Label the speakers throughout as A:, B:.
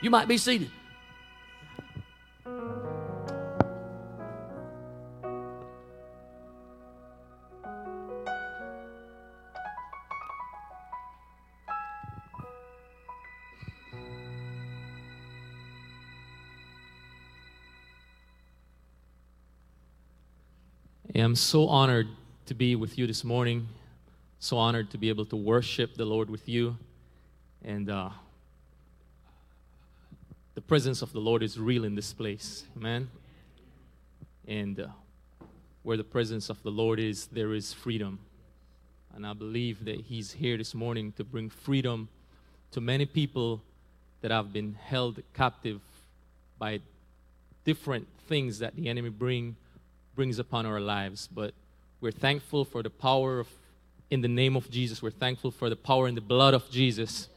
A: You might be seated. I'm so honored to be with you this morning. So honored to be able to worship the Lord with you. And uh, the presence of the Lord is real in this place. Amen. And uh, where the presence of the Lord is, there is freedom. And I believe that He's here this morning to bring freedom to many people that have been held captive by different things that the enemy bring brings upon our lives. But we're thankful for the power of, in the name of Jesus. We're thankful for the power in the blood of Jesus.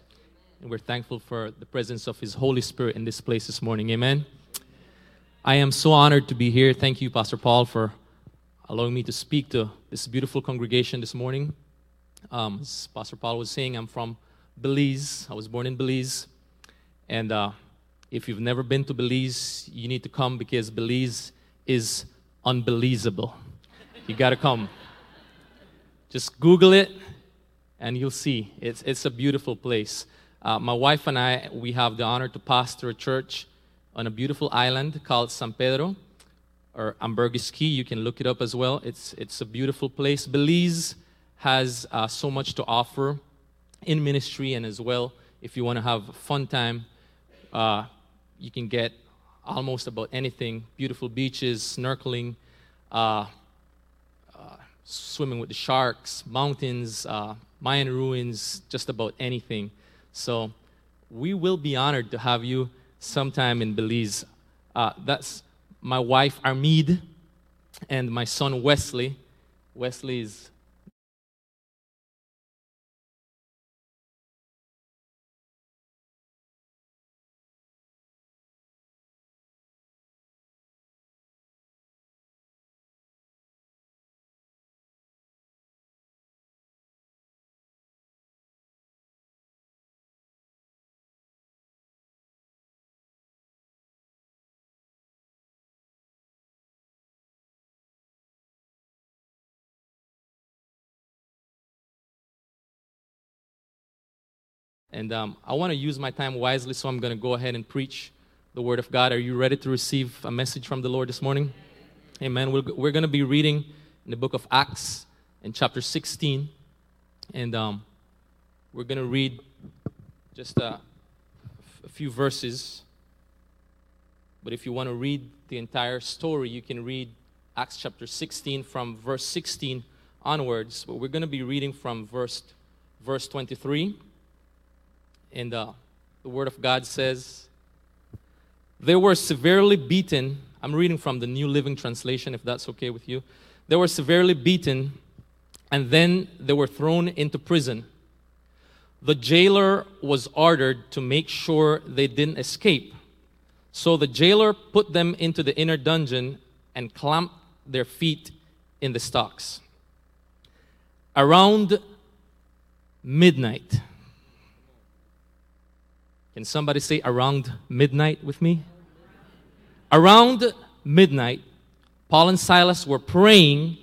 A: And we're thankful for the presence of His Holy Spirit in this place this morning. Amen. I am so honored to be here. Thank you, Pastor Paul, for allowing me to speak to this beautiful congregation this morning. Um, as Pastor Paul was saying, I'm from Belize. I was born in Belize. And uh, if you've never been to Belize, you need to come because Belize is unbelievable. You got to come. Just Google it and you'll see. It's, it's a beautiful place. Uh, my wife and I, we have the honor to pastor a church on a beautiful island called San Pedro or Ambergris Caye. You can look it up as well. It's, it's a beautiful place. Belize has uh, so much to offer in ministry and as well. If you want to have a fun time, uh, you can get almost about anything beautiful beaches, snorkeling, uh, uh, swimming with the sharks, mountains, uh, Mayan ruins, just about anything. So we will be honored to have you sometime in Belize. Uh, that's my wife, Armide, and my son, Wesley. Wesley is And um, I want to use my time wisely, so I'm going to go ahead and preach the Word of God. Are you ready to receive a message from the Lord this morning? Amen. We're, we're going to be reading in the book of Acts in chapter 16. And um, we're going to read just a, a few verses. But if you want to read the entire story, you can read Acts chapter 16 from verse 16 onwards. But we're going to be reading from verse, verse 23 and uh, the Word of God says, They were severely beaten. I'm reading from the New Living Translation, if that's okay with you. They were severely beaten, and then they were thrown into prison. The jailer was ordered to make sure they didn't escape. So the jailer put them into the inner dungeon and clamped their feet in the stocks. Around midnight, can somebody say around midnight with me? Around midnight, Paul and Silas were praying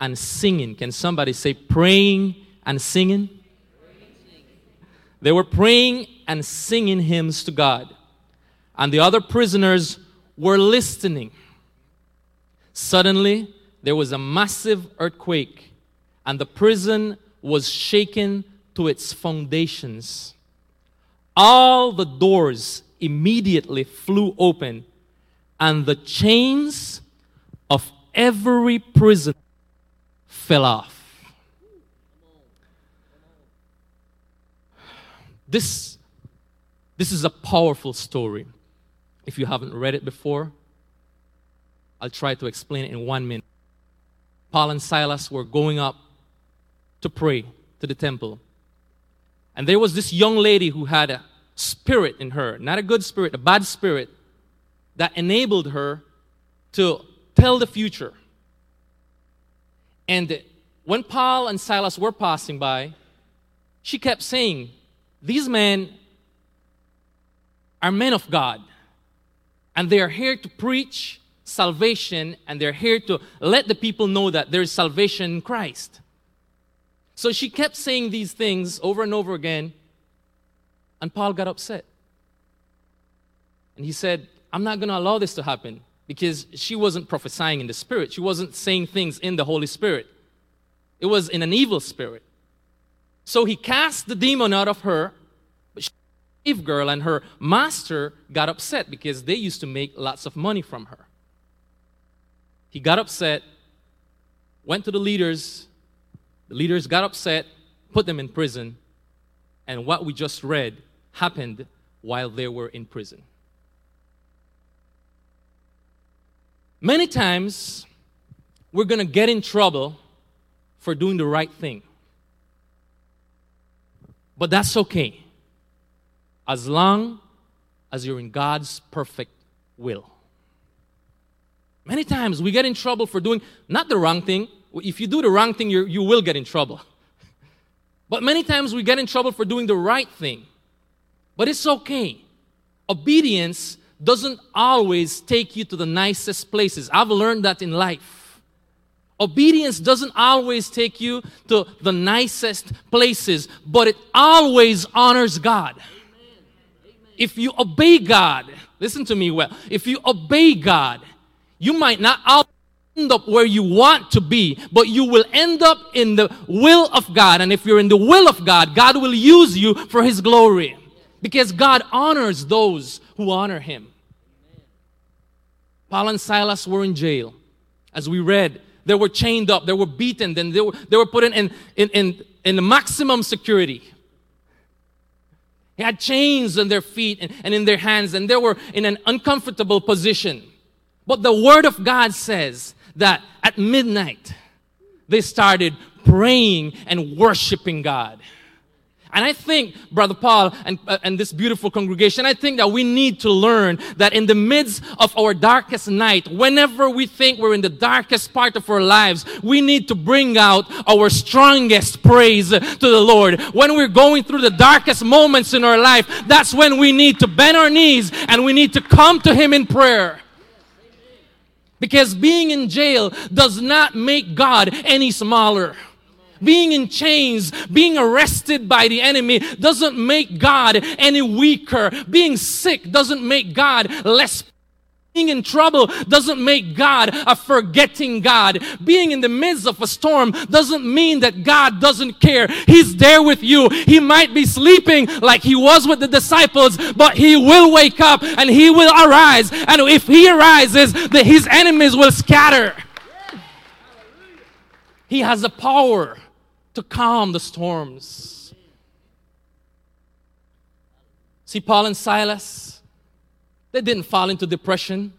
A: and singing. Can somebody say praying and singing? They were praying and singing hymns to God. And the other prisoners were listening. Suddenly, there was a massive earthquake, and the prison was shaken to its foundations all the doors immediately flew open, and the chains of every prison fell off. This, this is a powerful story. If you haven't read it before, I'll try to explain it in one minute. Paul and Silas were going up to pray to the temple. And there was this young lady who had a spirit in her, not a good spirit, a bad spirit, that enabled her to tell the future. And when Paul and Silas were passing by, she kept saying, These men are men of God, and they are here to preach salvation, and they're here to let the people know that there is salvation in Christ. So she kept saying these things over and over again, and Paul got upset. And he said, I'm not going to allow this to happen because she wasn't prophesying in the Spirit. She wasn't saying things in the Holy Spirit. It was in an evil spirit. So he cast the demon out of her, but she girl, and her master got upset because they used to make lots of money from her. He got upset, went to the leaders. The leaders got upset, put them in prison, and what we just read happened while they were in prison. Many times, we're going to get in trouble for doing the right thing. But that's okay, as long as you're in God's perfect will. Many times we get in trouble for doing not the wrong thing. If you do the wrong thing, you you will get in trouble. But many times we get in trouble for doing the right thing. But it's okay. Obedience doesn't always take you to the nicest places. I've learned that in life. Obedience doesn't always take you to the nicest places, but it always honors God. If you obey God, listen to me well. If you obey God, you might not end up where you want to be, but you will end up in the will of God. And if you're in the will of God, God will use you for His glory. Because God honors those who honor Him. Paul and Silas were in jail. As we read, they were chained up, they were beaten, then they were, they were put in, in, in, in, maximum security. They had chains on their feet and, and in their hands, and they were in an uncomfortable position. But the Word of God says that at midnight, they started praying and worshiping God. And I think, Brother Paul and, uh, and this beautiful congregation, I think that we need to learn that in the midst of our darkest night, whenever we think we're in the darkest part of our lives, we need to bring out our strongest praise to the Lord. When we're going through the darkest moments in our life, that's when we need to bend our knees and we need to come to Him in prayer. Because being in jail does not make God any smaller. Being in chains, being arrested by the enemy doesn't make God any weaker. Being sick doesn't make God less being in trouble doesn't make God a forgetting God. Being in the midst of a storm doesn't mean that God doesn't care. He's there with you. He might be sleeping like he was with the disciples, but he will wake up and he will arise. And if he arises, that his enemies will scatter. He has the power to calm the storms. See, Paul and Silas they didn't fall into depression.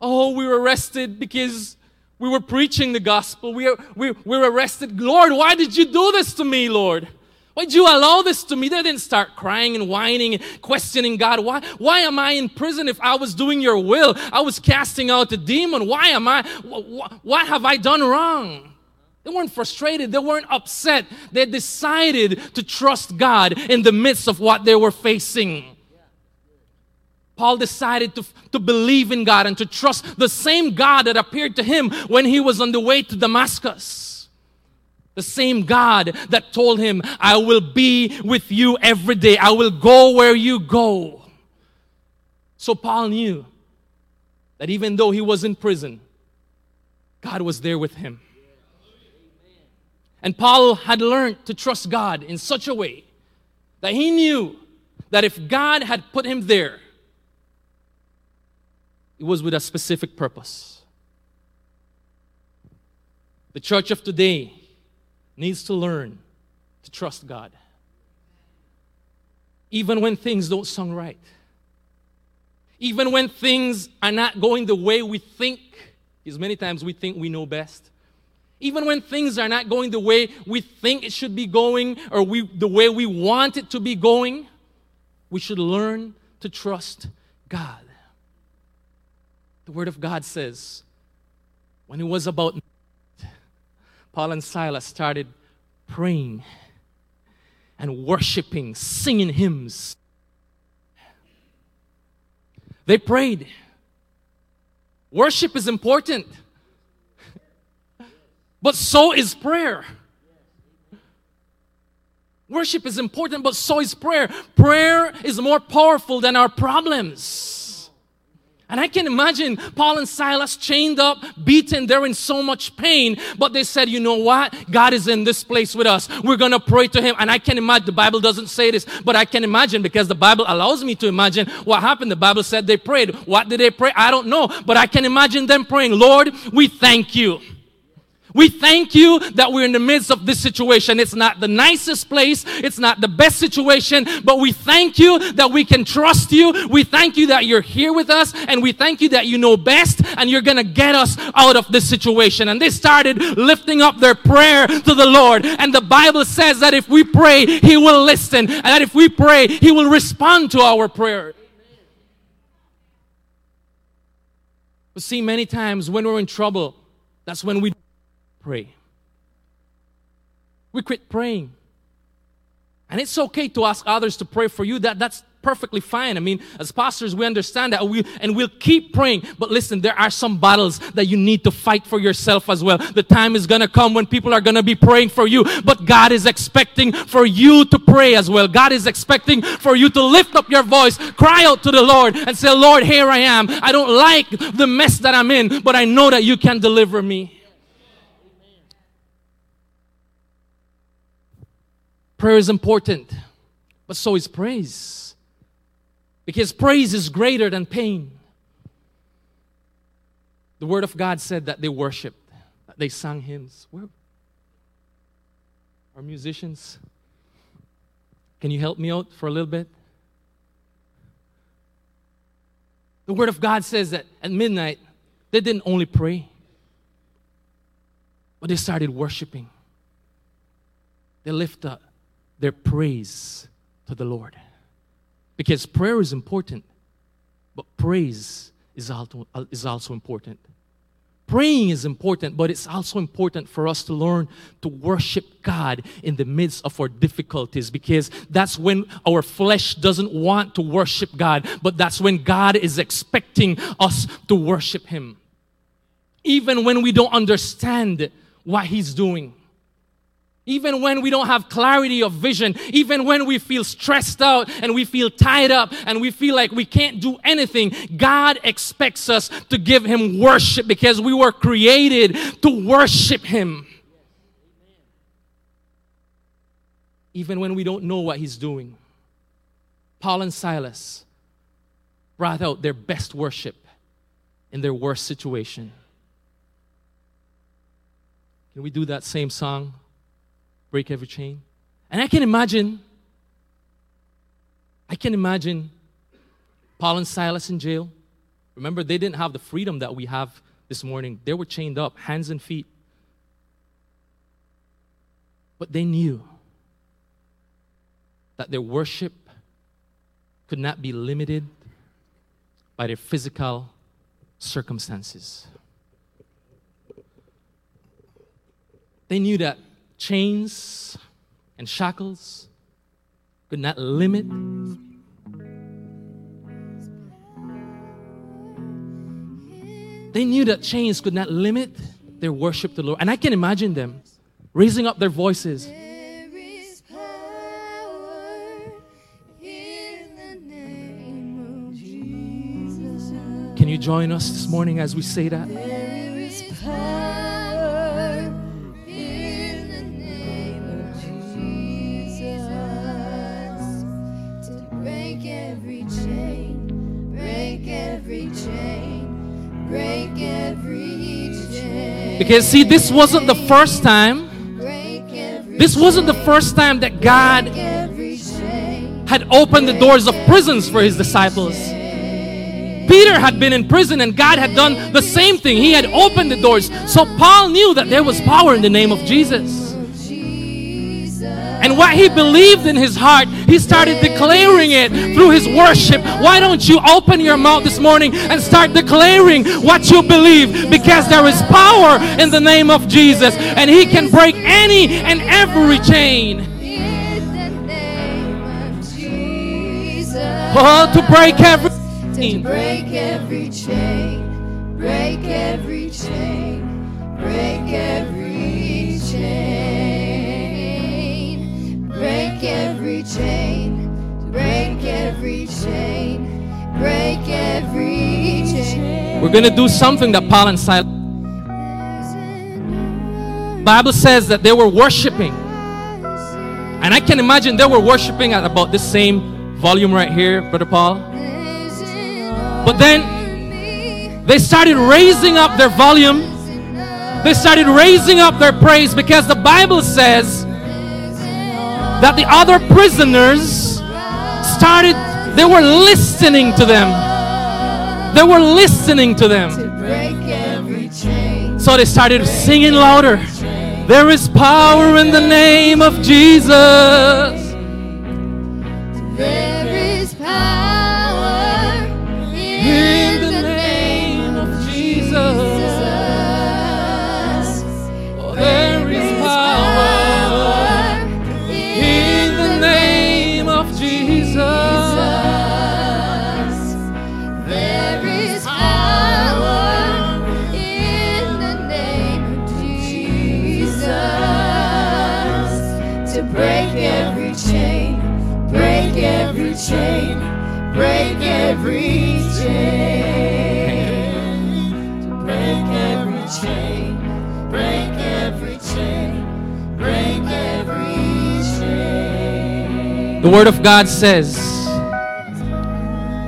A: Oh, we were arrested because we were preaching the gospel. We we, we were arrested. Lord, why did you do this to me, Lord? Why did you allow this to me? They didn't start crying and whining and questioning God. Why, why am I in prison if I was doing your will? I was casting out a demon. Why am I, what, what have I done wrong? They weren't frustrated. They weren't upset. They decided to trust God in the midst of what they were facing. Paul decided to, to believe in God and to trust the same God that appeared to him when he was on the way to Damascus. The same God that told him, I will be with you every day. I will go where you go. So Paul knew that even though he was in prison, God was there with him. And Paul had learned to trust God in such a way that he knew that if God had put him there, it was with a specific purpose. The church of today needs to learn to trust God. Even when things don't sound right. Even when things are not going the way we think, because many times we think we know best. Even when things are not going the way we think it should be going or we, the way we want it to be going, we should learn to trust God. The Word of God says, when it was about Paul and Silas started praying and worshiping, singing hymns. They prayed. Worship is important, but so is prayer. Worship is important, but so is prayer. Prayer is more powerful than our problems. And I can imagine Paul and Silas chained up, beaten, they're in so much pain, but they said, you know what? God is in this place with us. We're gonna pray to Him. And I can imagine, the Bible doesn't say this, but I can imagine because the Bible allows me to imagine what happened. The Bible said they prayed. What did they pray? I don't know, but I can imagine them praying, Lord, we thank you. We thank you that we're in the midst of this situation. It's not the nicest place, it's not the best situation, but we thank you that we can trust you. We thank you that you're here with us, and we thank you that you know best and you're gonna get us out of this situation. And they started lifting up their prayer to the Lord. And the Bible says that if we pray, He will listen, and that if we pray, He will respond to our prayer. But see, many times when we're in trouble, that's when we pray. We quit praying. And it's okay to ask others to pray for you. That, that's perfectly fine. I mean, as pastors, we understand that we, and we'll keep praying. But listen, there are some battles that you need to fight for yourself as well. The time is gonna come when people are gonna be praying for you, but God is expecting for you to pray as well. God is expecting for you to lift up your voice, cry out to the Lord, and say, Lord, here I am. I don't like the mess that I'm in, but I know that you can deliver me. Prayer is important, but so is praise. Because praise is greater than pain. The Word of God said that they worshiped, that they sang hymns. Where are musicians? Can you help me out for a little bit? The Word of God says that at midnight, they didn't only pray, but they started worshiping. They lift up their praise to the Lord. Because prayer is important, but praise is also, is also important. Praying is important, but it's also important for us to learn to worship God in the midst of our difficulties because that's when our flesh doesn't want to worship God, but that's when God is expecting us to worship Him. Even when we don't understand what He's doing. Even when we don't have clarity of vision, even when we feel stressed out and we feel tied up and we feel like we can't do anything, God expects us to give Him worship because we were created to worship Him. Even when we don't know what He's doing. Paul and Silas brought out their best worship in their worst situation. Can we do that same song? Break every chain. And I can imagine, I can imagine Paul and Silas in jail. Remember, they didn't have the freedom that we have this morning. They were chained up, hands and feet. But they knew that their worship could not be limited by their physical circumstances. They knew that chains and shackles could not limit they knew that chains could not limit their worship to the Lord. And I can imagine them raising up their voices. Can you join us this morning as we say that? Because, see, this wasn't the first time. This wasn't the first time that God had opened the doors of prisons for his disciples. Peter had been in prison and God had done the same thing. He had opened the doors. So Paul knew that there was power in the name of Jesus. And what he believed in his heart, he started declaring it through his worship. Why don't you open your mouth this morning and start declaring what you believe? Because there is power in the name of Jesus, and he can break any and every chain. Oh, to break every
B: to break every chain, break every chain, break every chain, break every chain, break every chain, break every chain.
A: We're going to do something that Paul and Silas. Bible says that they were worshiping. And I can imagine they were worshiping at about the same volume right here, Brother Paul. But then they started raising up their volume. They started raising up their praise because the Bible says that the other prisoners started, they were listening to them. They were listening to them.
B: To break every chain,
A: So they started singing louder. There is power in the name of Jesus.
B: Chain, break every chain, break every chain.
A: The Word of God says,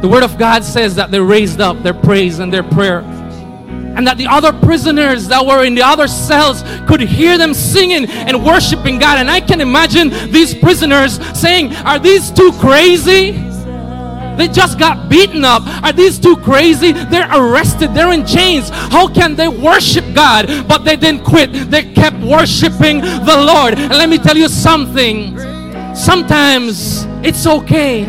A: the Word of God says that they raised up their praise and their prayer. And that the other prisoners that were in the other cells could hear them singing and worshiping God. And I can imagine these prisoners saying, Are these two crazy? They just got beaten up. Are these two crazy? They're arrested. They're in chains. How can they worship God? But they didn't quit. They kept worshiping the Lord. And let me tell you something. Sometimes it's okay.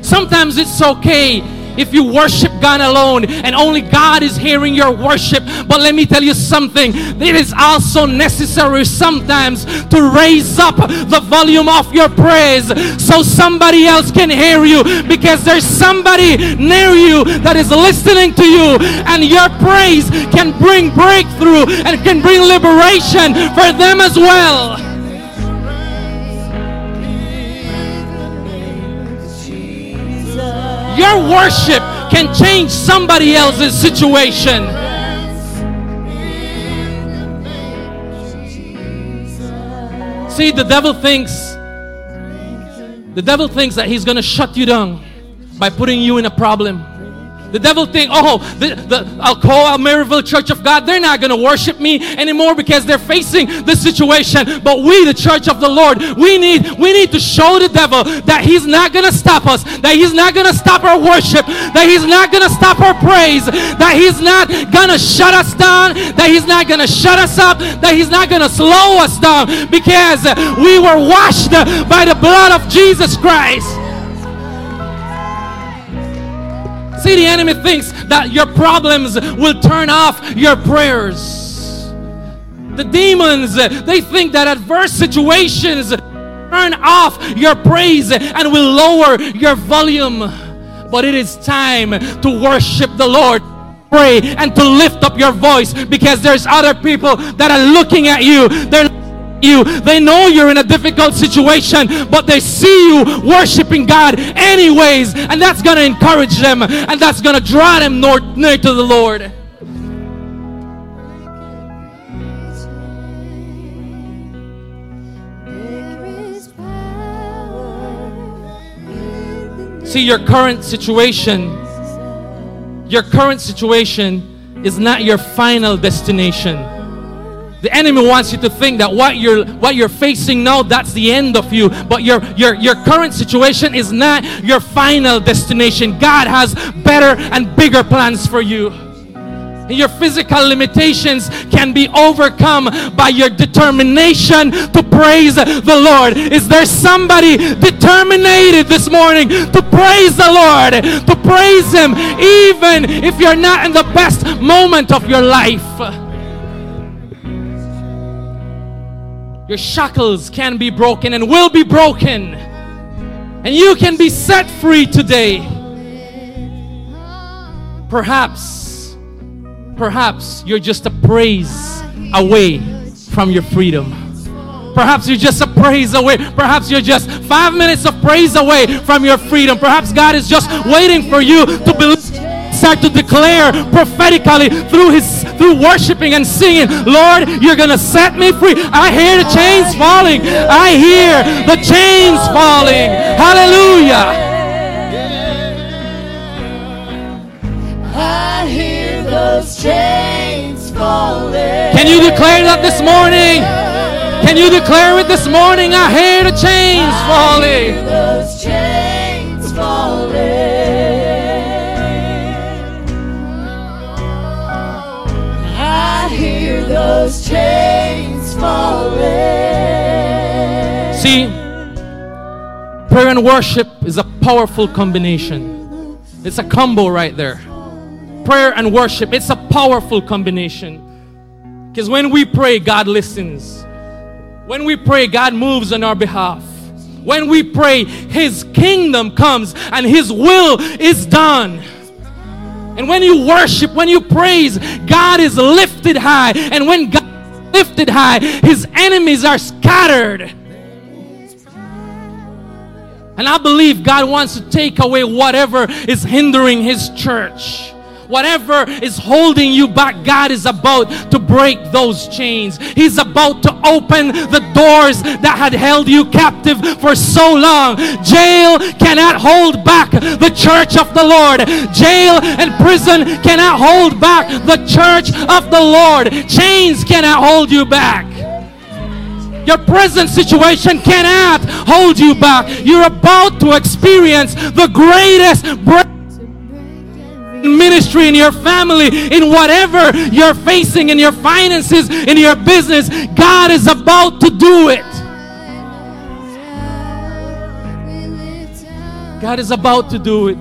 A: Sometimes it's okay if you worship God alone and only God is hearing your worship. But let me tell you something, it is also necessary sometimes to raise up the volume of your praise so somebody else can hear you because there's somebody near you that is listening to you and your praise can bring breakthrough and can bring liberation for them as well. Your worship can change somebody else's situation. See, the devil thinks the devil thinks that he's gonna shut you down by putting you in a problem. The devil think, oh, the, the Alcoa Maryville Church of God, they're not going to worship me anymore because they're facing this situation. But we, the Church of the Lord, we need we need to show the devil that he's not going to stop us, that he's not going to stop our worship, that he's not going to stop our praise, that he's not going to shut us down, that he's not going to shut us up, that he's not going to slow us down because we were washed by the blood of Jesus Christ. See, the enemy thinks that your problems will turn off your prayers. The demons, they think that adverse situations turn off your praise and will lower your volume. But it is time to worship the Lord. Pray and to lift up your voice because there's other people that are looking at you. They're you. They know you're in a difficult situation, but they see you worshiping God anyways, and that's going to encourage them and that's going to draw them north, near to the Lord. See, your current situation, your current situation is not your final destination. The enemy wants you to think that what you're what you're facing now that's the end of you, but your your your current situation is not your final destination. God has better and bigger plans for you. Your physical limitations can be overcome by your determination to praise the Lord. Is there somebody determined this morning to praise the Lord, to praise Him, even if you're not in the best moment of your life? Your shackles can be broken and will be broken, and you can be set free today. Perhaps, perhaps you're just a praise away from your freedom. Perhaps you're just a praise away. Perhaps you're just five minutes of praise away from your freedom. Perhaps God is just waiting for you to believe, start to declare prophetically through His through worshiping and singing, Lord, you're gonna set me free. I hear the chains falling. I hear the chains falling. Hallelujah.
B: I hear those chains falling.
A: Can you declare that this morning? Can you declare it this morning? I hear the chains falling. See, prayer and worship is a powerful combination. It's a combo right there. Prayer and worship, it's a powerful combination. Because when we pray, God listens. When we pray, God moves on our behalf. When we pray, His kingdom comes and His will is done. And when you worship, when you praise, God is lifted high. And when God lifted high, His enemies are scattered. And I believe God wants to take away whatever is hindering His church. Whatever is holding you back, God is about to break those chains. He's about to open the doors that had held you captive for so long. Jail cannot hold back the church of the Lord. Jail and prison cannot hold back the church of the Lord. Chains cannot hold you back. Your present situation cannot hold you back. You're about to experience the greatest break ministry in your family, in whatever you're facing, in your finances, in your business. God is about to do it. God is about to do it.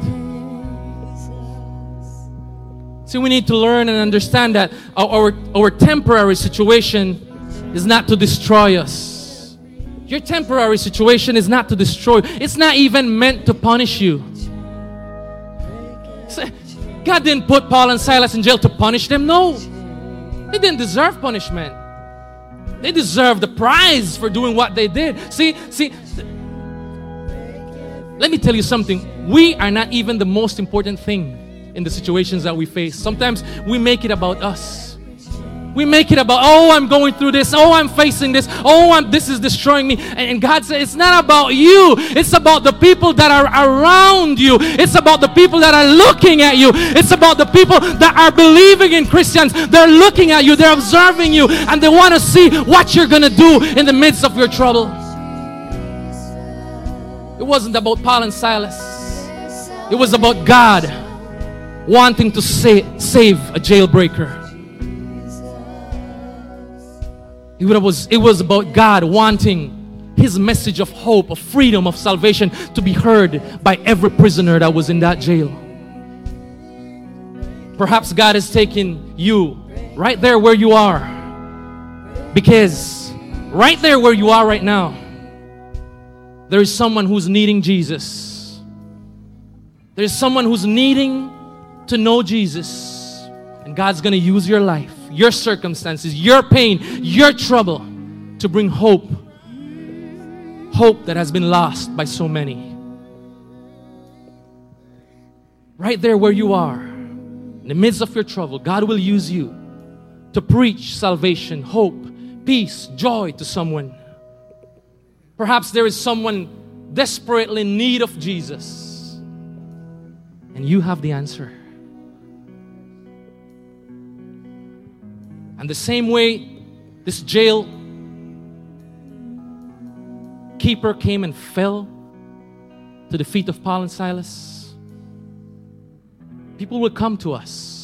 A: See, we need to learn and understand that our, our, temporary situation is not to destroy us. Your temporary situation is not to destroy. It's not even meant to punish you. God didn't put Paul and Silas in jail to punish them. No. They didn't deserve punishment. They deserve the prize for doing what they did. See, see, let me tell you something. We are not even the most important thing in the situations that we face. Sometimes we make it about us. We make it about, oh, I'm going through this. Oh, I'm facing this. Oh, I'm, this is destroying me. And, and God said, it's not about you. It's about the people that are around you. It's about the people that are looking at you. It's about the people that are believing in Christians. They're looking at you. They're observing you. And they want to see what you're going to do in the midst of your trouble. It wasn't about Paul and Silas. It was about God wanting to sa- save a jailbreaker. It was, it was about God wanting His message of hope, of freedom, of salvation to be heard by every prisoner that was in that jail. Perhaps God is taking you right there where you are. Because right there where you are right now, there is someone who's needing Jesus. There's someone who's needing to know Jesus. And God's going to use your life, your circumstances, your pain, your trouble to bring hope. Hope that has been lost by so many. Right there where you are, in the midst of your trouble, God will use you to preach salvation, hope, peace, joy to someone. Perhaps there is someone desperately in need of Jesus, and you have the answer. And the same way this jail keeper came and fell to the feet of Paul and Silas, people will come to us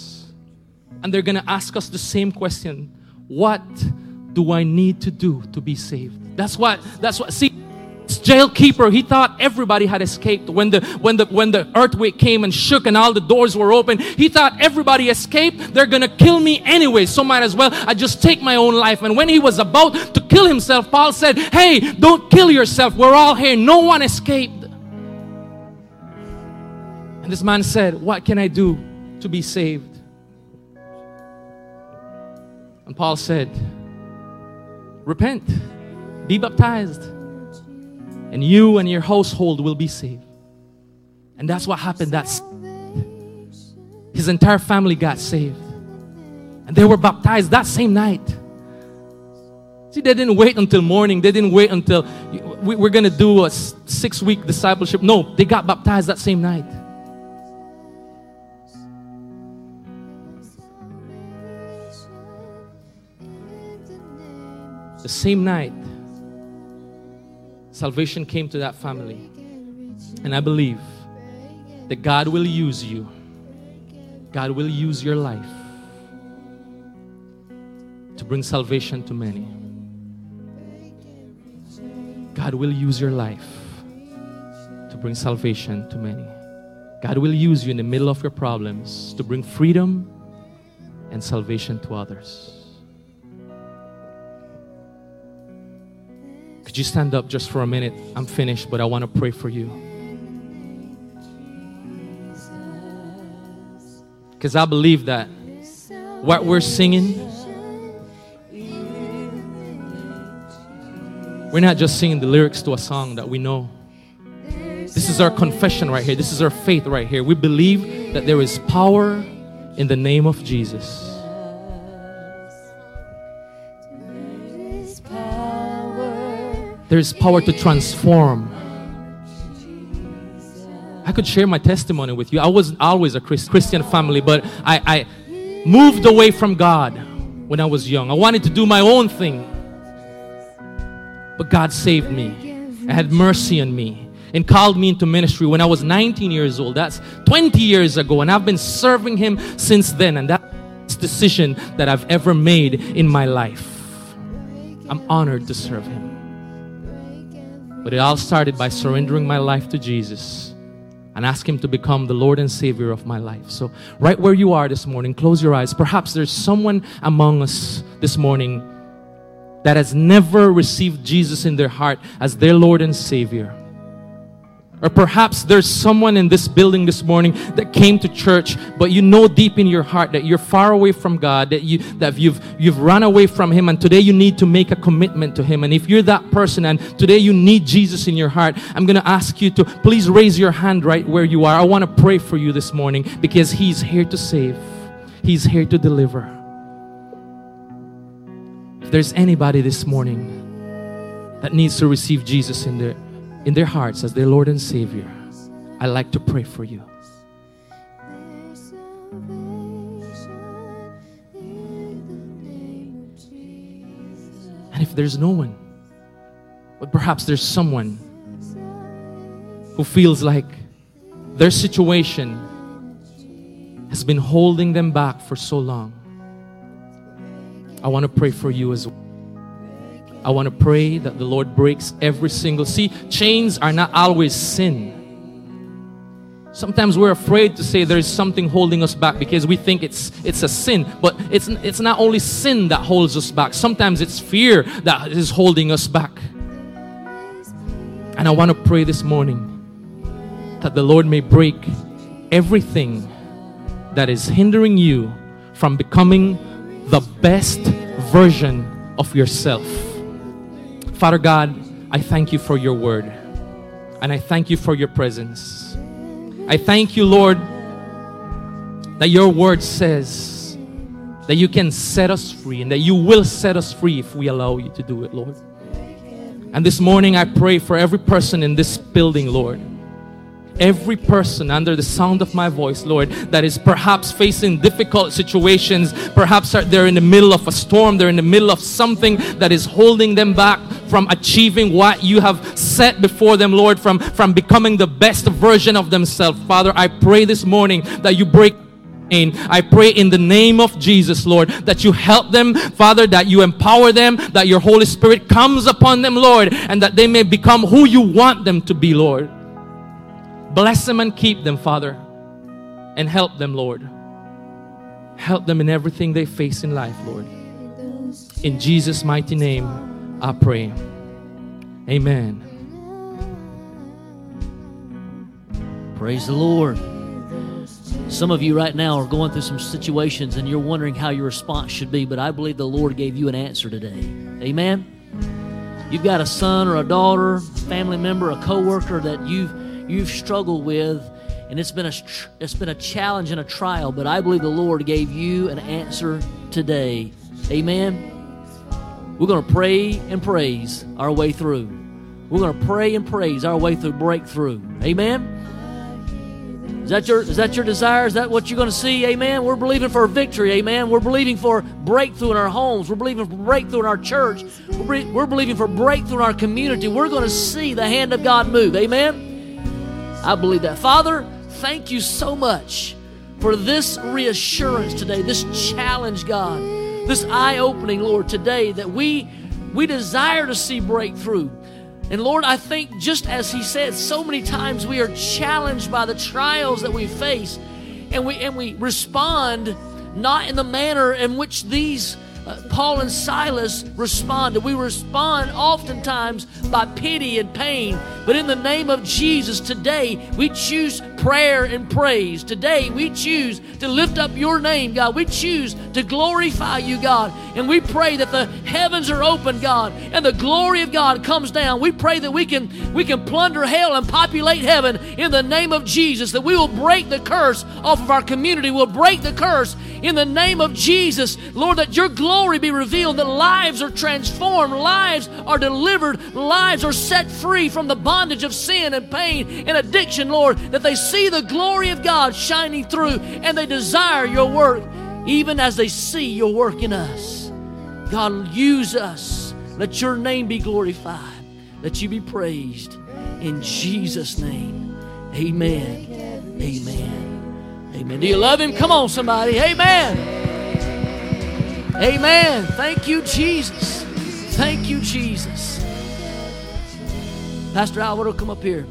A: and they're going to ask us the same question What do I need to do to be saved? That's what, that's what, see, this jail keeper, he thought everybody had escaped when the when the when the earthquake came and shook and all the doors were open. He thought everybody escaped. They're gonna kill me anyway, so might as well I just take my own life. And when he was about to kill himself, Paul said, "Hey, don't kill yourself. We're all here. No one escaped." And this man said, "What can I do to be saved. And Paul said, Repent, be baptized, and you and your household will be saved. And that's what happened. That's his entire family got saved. And they were baptized that same night. See, they didn't wait until morning. They didn't wait until we, are going to do a six week discipleship. No, they got baptized that same night. The same night, salvation came to that family. And I believe that God will use you, God will use your life to bring salvation to many. God will use your life to bring salvation to many. God will use you in the middle of your problems to bring freedom and salvation to others. Could you stand up just for a minute? I'm finished, but I want to pray for you. Because I believe that what we're singing, we're not just singing the lyrics to a song that we know. This is our confession right here. This is our faith right here. We believe that there is power in the name of Jesus. There is power to transform. I could share my testimony with you. I wasn't always a Christian family, but I, I moved away from God when I was young. I wanted to do my own thing. But God saved me and had mercy on me and called me into ministry when I was 19 years old. That's 20 years ago. And I've been serving Him since then. And that's the decision that I've ever made in my life. I'm honored to serve Him. But it all started by surrendering my life to Jesus and ask Him to become the Lord and Savior of my life. So, right where you are this morning, close your eyes. Perhaps there's someone among us this morning that has never received Jesus in their heart as their Lord and Savior. Or perhaps there's someone in this building this morning that came to church, but you know deep in your heart that you're far away from God, that you that you've you've run away from Him, and today you need to make a commitment to Him. And if you're that person and today you need Jesus in your heart, I'm gonna ask you to please raise your hand right where you are. I want to pray for you this morning because He's here to save, He's here to deliver. If there's anybody this morning that needs to receive Jesus in their in their hearts as their Lord and Savior, I like to pray for you. And if there's no one, but perhaps there's someone who feels like their situation has been holding them back for so long, I want to pray for you as well. I want to pray that the Lord breaks every single. See, chains are not always sin. Sometimes we're afraid to say there is something holding us back because we think it's it's a sin, but it's it's not only sin that holds us back. Sometimes it's fear that is holding us back. And I want to pray this morning that the Lord may break everything that is hindering you from becoming the best version of yourself. Father God, I thank you for your word. And I thank you for your presence. I thank you, Lord, that your word says that you can set us free and that you will set us free if we allow you to do it, Lord. And this morning I pray for every person in this building, Lord every person under the sound of my voice, Lord, that is perhaps facing difficult situations. Perhaps they're in the middle of a storm, they're in the middle of something that is holding them back from achieving what you have set before them, Lord, from, from becoming the best version of themselves. Father, I pray this morning that you break in. I pray in the name of Jesus, Lord, that you help them, Father, that you empower them, that your Holy Spirit comes upon them, Lord, and that they may become who you want them to be, Lord. Bless them and keep them, Father. And help them, Lord. Help them in everything they face in life, Lord. In Jesus' mighty name, I pray. Amen.
C: Praise the Lord. Some of you right now are going through some situations and you're wondering how your response should be, but I believe the Lord gave you an answer today. Amen. You've got a son or a daughter, a family member, a coworker that you've you've struggled with and it's been a it's been a challenge and a trial, but I believe the Lord gave you an answer today. Amen. We're going to pray and praise our way through. We're going to pray and praise our way through breakthrough. Amen. Is that your is that your desire? Is that what you're going to see? Amen. We're believing for victory. Amen. We're believing for breakthrough in our homes. We're believing for breakthrough in our church. We're, we're believing for breakthrough in our community. We're going to see the hand of God move. Amen. I believe that. Father, thank you so much for this reassurance today, this challenge, God, this eye-opening, Lord, today that we we desire to see breakthrough. And Lord, I think just as He said, so many times we are challenged by the trials that we face, and we and we respond not in the manner in which these uh, Paul and Silas responded. We respond oftentimes by pity and pain. But in the name of Jesus, today we choose prayer and praise. Today we choose to lift up your name, God. We choose to glorify you, God. And we pray that the heavens are open, God, and the glory of God comes down. We pray that we can we can plunder hell and populate heaven in the name of Jesus, that we will break the curse off of our community. We'll break the curse in the name of Jesus. Lord, that your glory be revealed, that lives are transformed, lives are delivered, lives are set free from the bondage of sin and pain and addiction, Lord, that they see the glory of God shining through and they desire your work even as they see your work in us. God, use us. Let your name be glorified. Let you be praised. In Jesus' name, amen. Amen. Amen. Do you love him? Come on, somebody. Amen. Amen. Thank you, Jesus. Thank you, Jesus. Pastor Alvaro, come up here.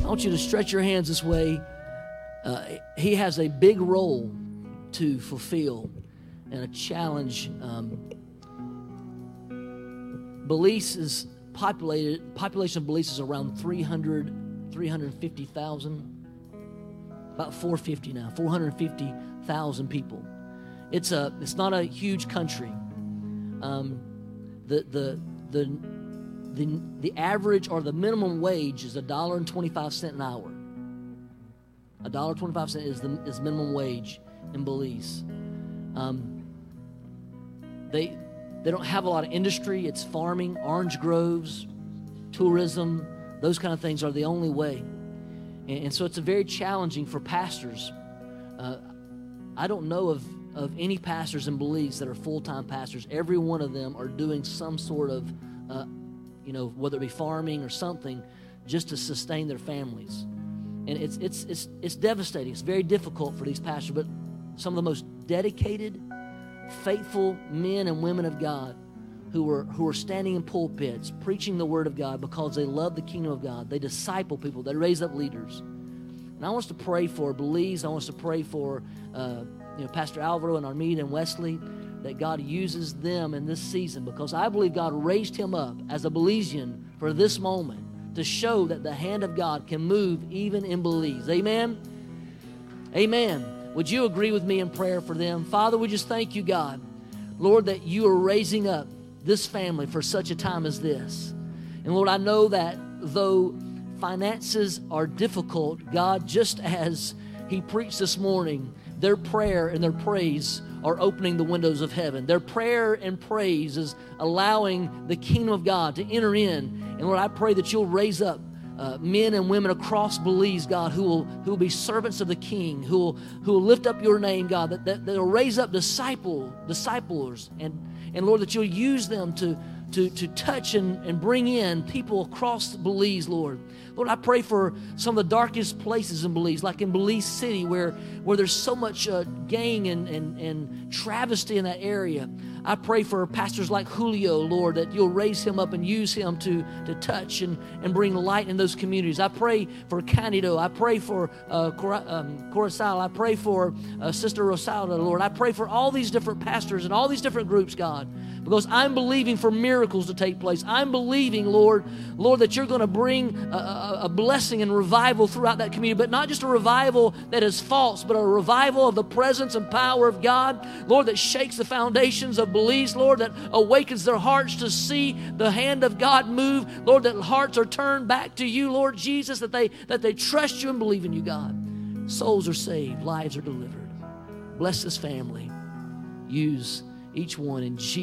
C: I want you to stretch your hands this way. Uh, he has a big role to fulfill and a challenge. Um, Belize is populated, population of Belize is around 300, 350,000 about 450 now, 450,000 people. It's a it's not a huge country. Um, the the the the the average or the minimum wage is a dollar and twenty five cent an hour. A dollar twenty five cent is the is minimum wage in Belize. Um, they they don't have a lot of industry. It's farming, orange groves, tourism. Those kind of things are the only way. And, and so it's a very challenging for pastors. Uh, I don't know of, of any pastors in Belize that are full time pastors. Every one of them are doing some sort of, uh, you know, whether it be farming or something, just to sustain their families. And it's, it's, it's, it's devastating. It's very difficult for these pastors, but some of the most dedicated, faithful men and women of God who are, who are standing in pulpits preaching the Word of God because they love the kingdom of God. They disciple people, they raise up leaders. And I want us to pray for Belize. I want us to pray for uh, you know, Pastor Alvaro and Armida and Wesley that God uses them in this season because I believe God raised him up as a Belizean for this moment to show that the hand of God can move even in Belize. Amen? Amen. Would you agree with me in prayer for them? Father, we just thank you, God, Lord, that you are raising up this family for such a time as this. And Lord, I know that though finances are difficult, God, just as He preached this morning, their prayer and their praise are opening the windows of heaven. Their prayer and praise is allowing the kingdom of God to enter in. And Lord, I pray that you'll raise up uh, men and women across Belize, God, who will, who will be servants of the King, who will, who will lift up your name, God, that, that, will raise up disciple, disciples and and Lord, that you'll use them to, to, to touch and, and bring in people across Belize, Lord. Lord, I pray for some of the darkest places in Belize, like in Belize City, where, where there's so much uh, gang and, and, and travesty in that area. I pray for pastors like Julio, Lord, that you'll raise him up and use him to, to touch and, and bring light in those communities. I pray for Candido. I pray for uh, um, Corozal. I pray for uh, Sister Rosalda, Lord. I pray for all these different pastors and all these different groups, God, because I'm believing for miracles miracles to take place. I'm believing, Lord, Lord, that you're going to bring a, a, a blessing and revival throughout that community, but not just a revival that is false, but a revival of the presence and power of God, Lord, that shakes the foundations of beliefs, Lord, that awakens their hearts to see the hand of God move, Lord, that hearts are turned back to you, Lord Jesus, that they that they trust you and believe in you, God. Souls are saved, lives are delivered. Bless this family. Use each one in Jesus.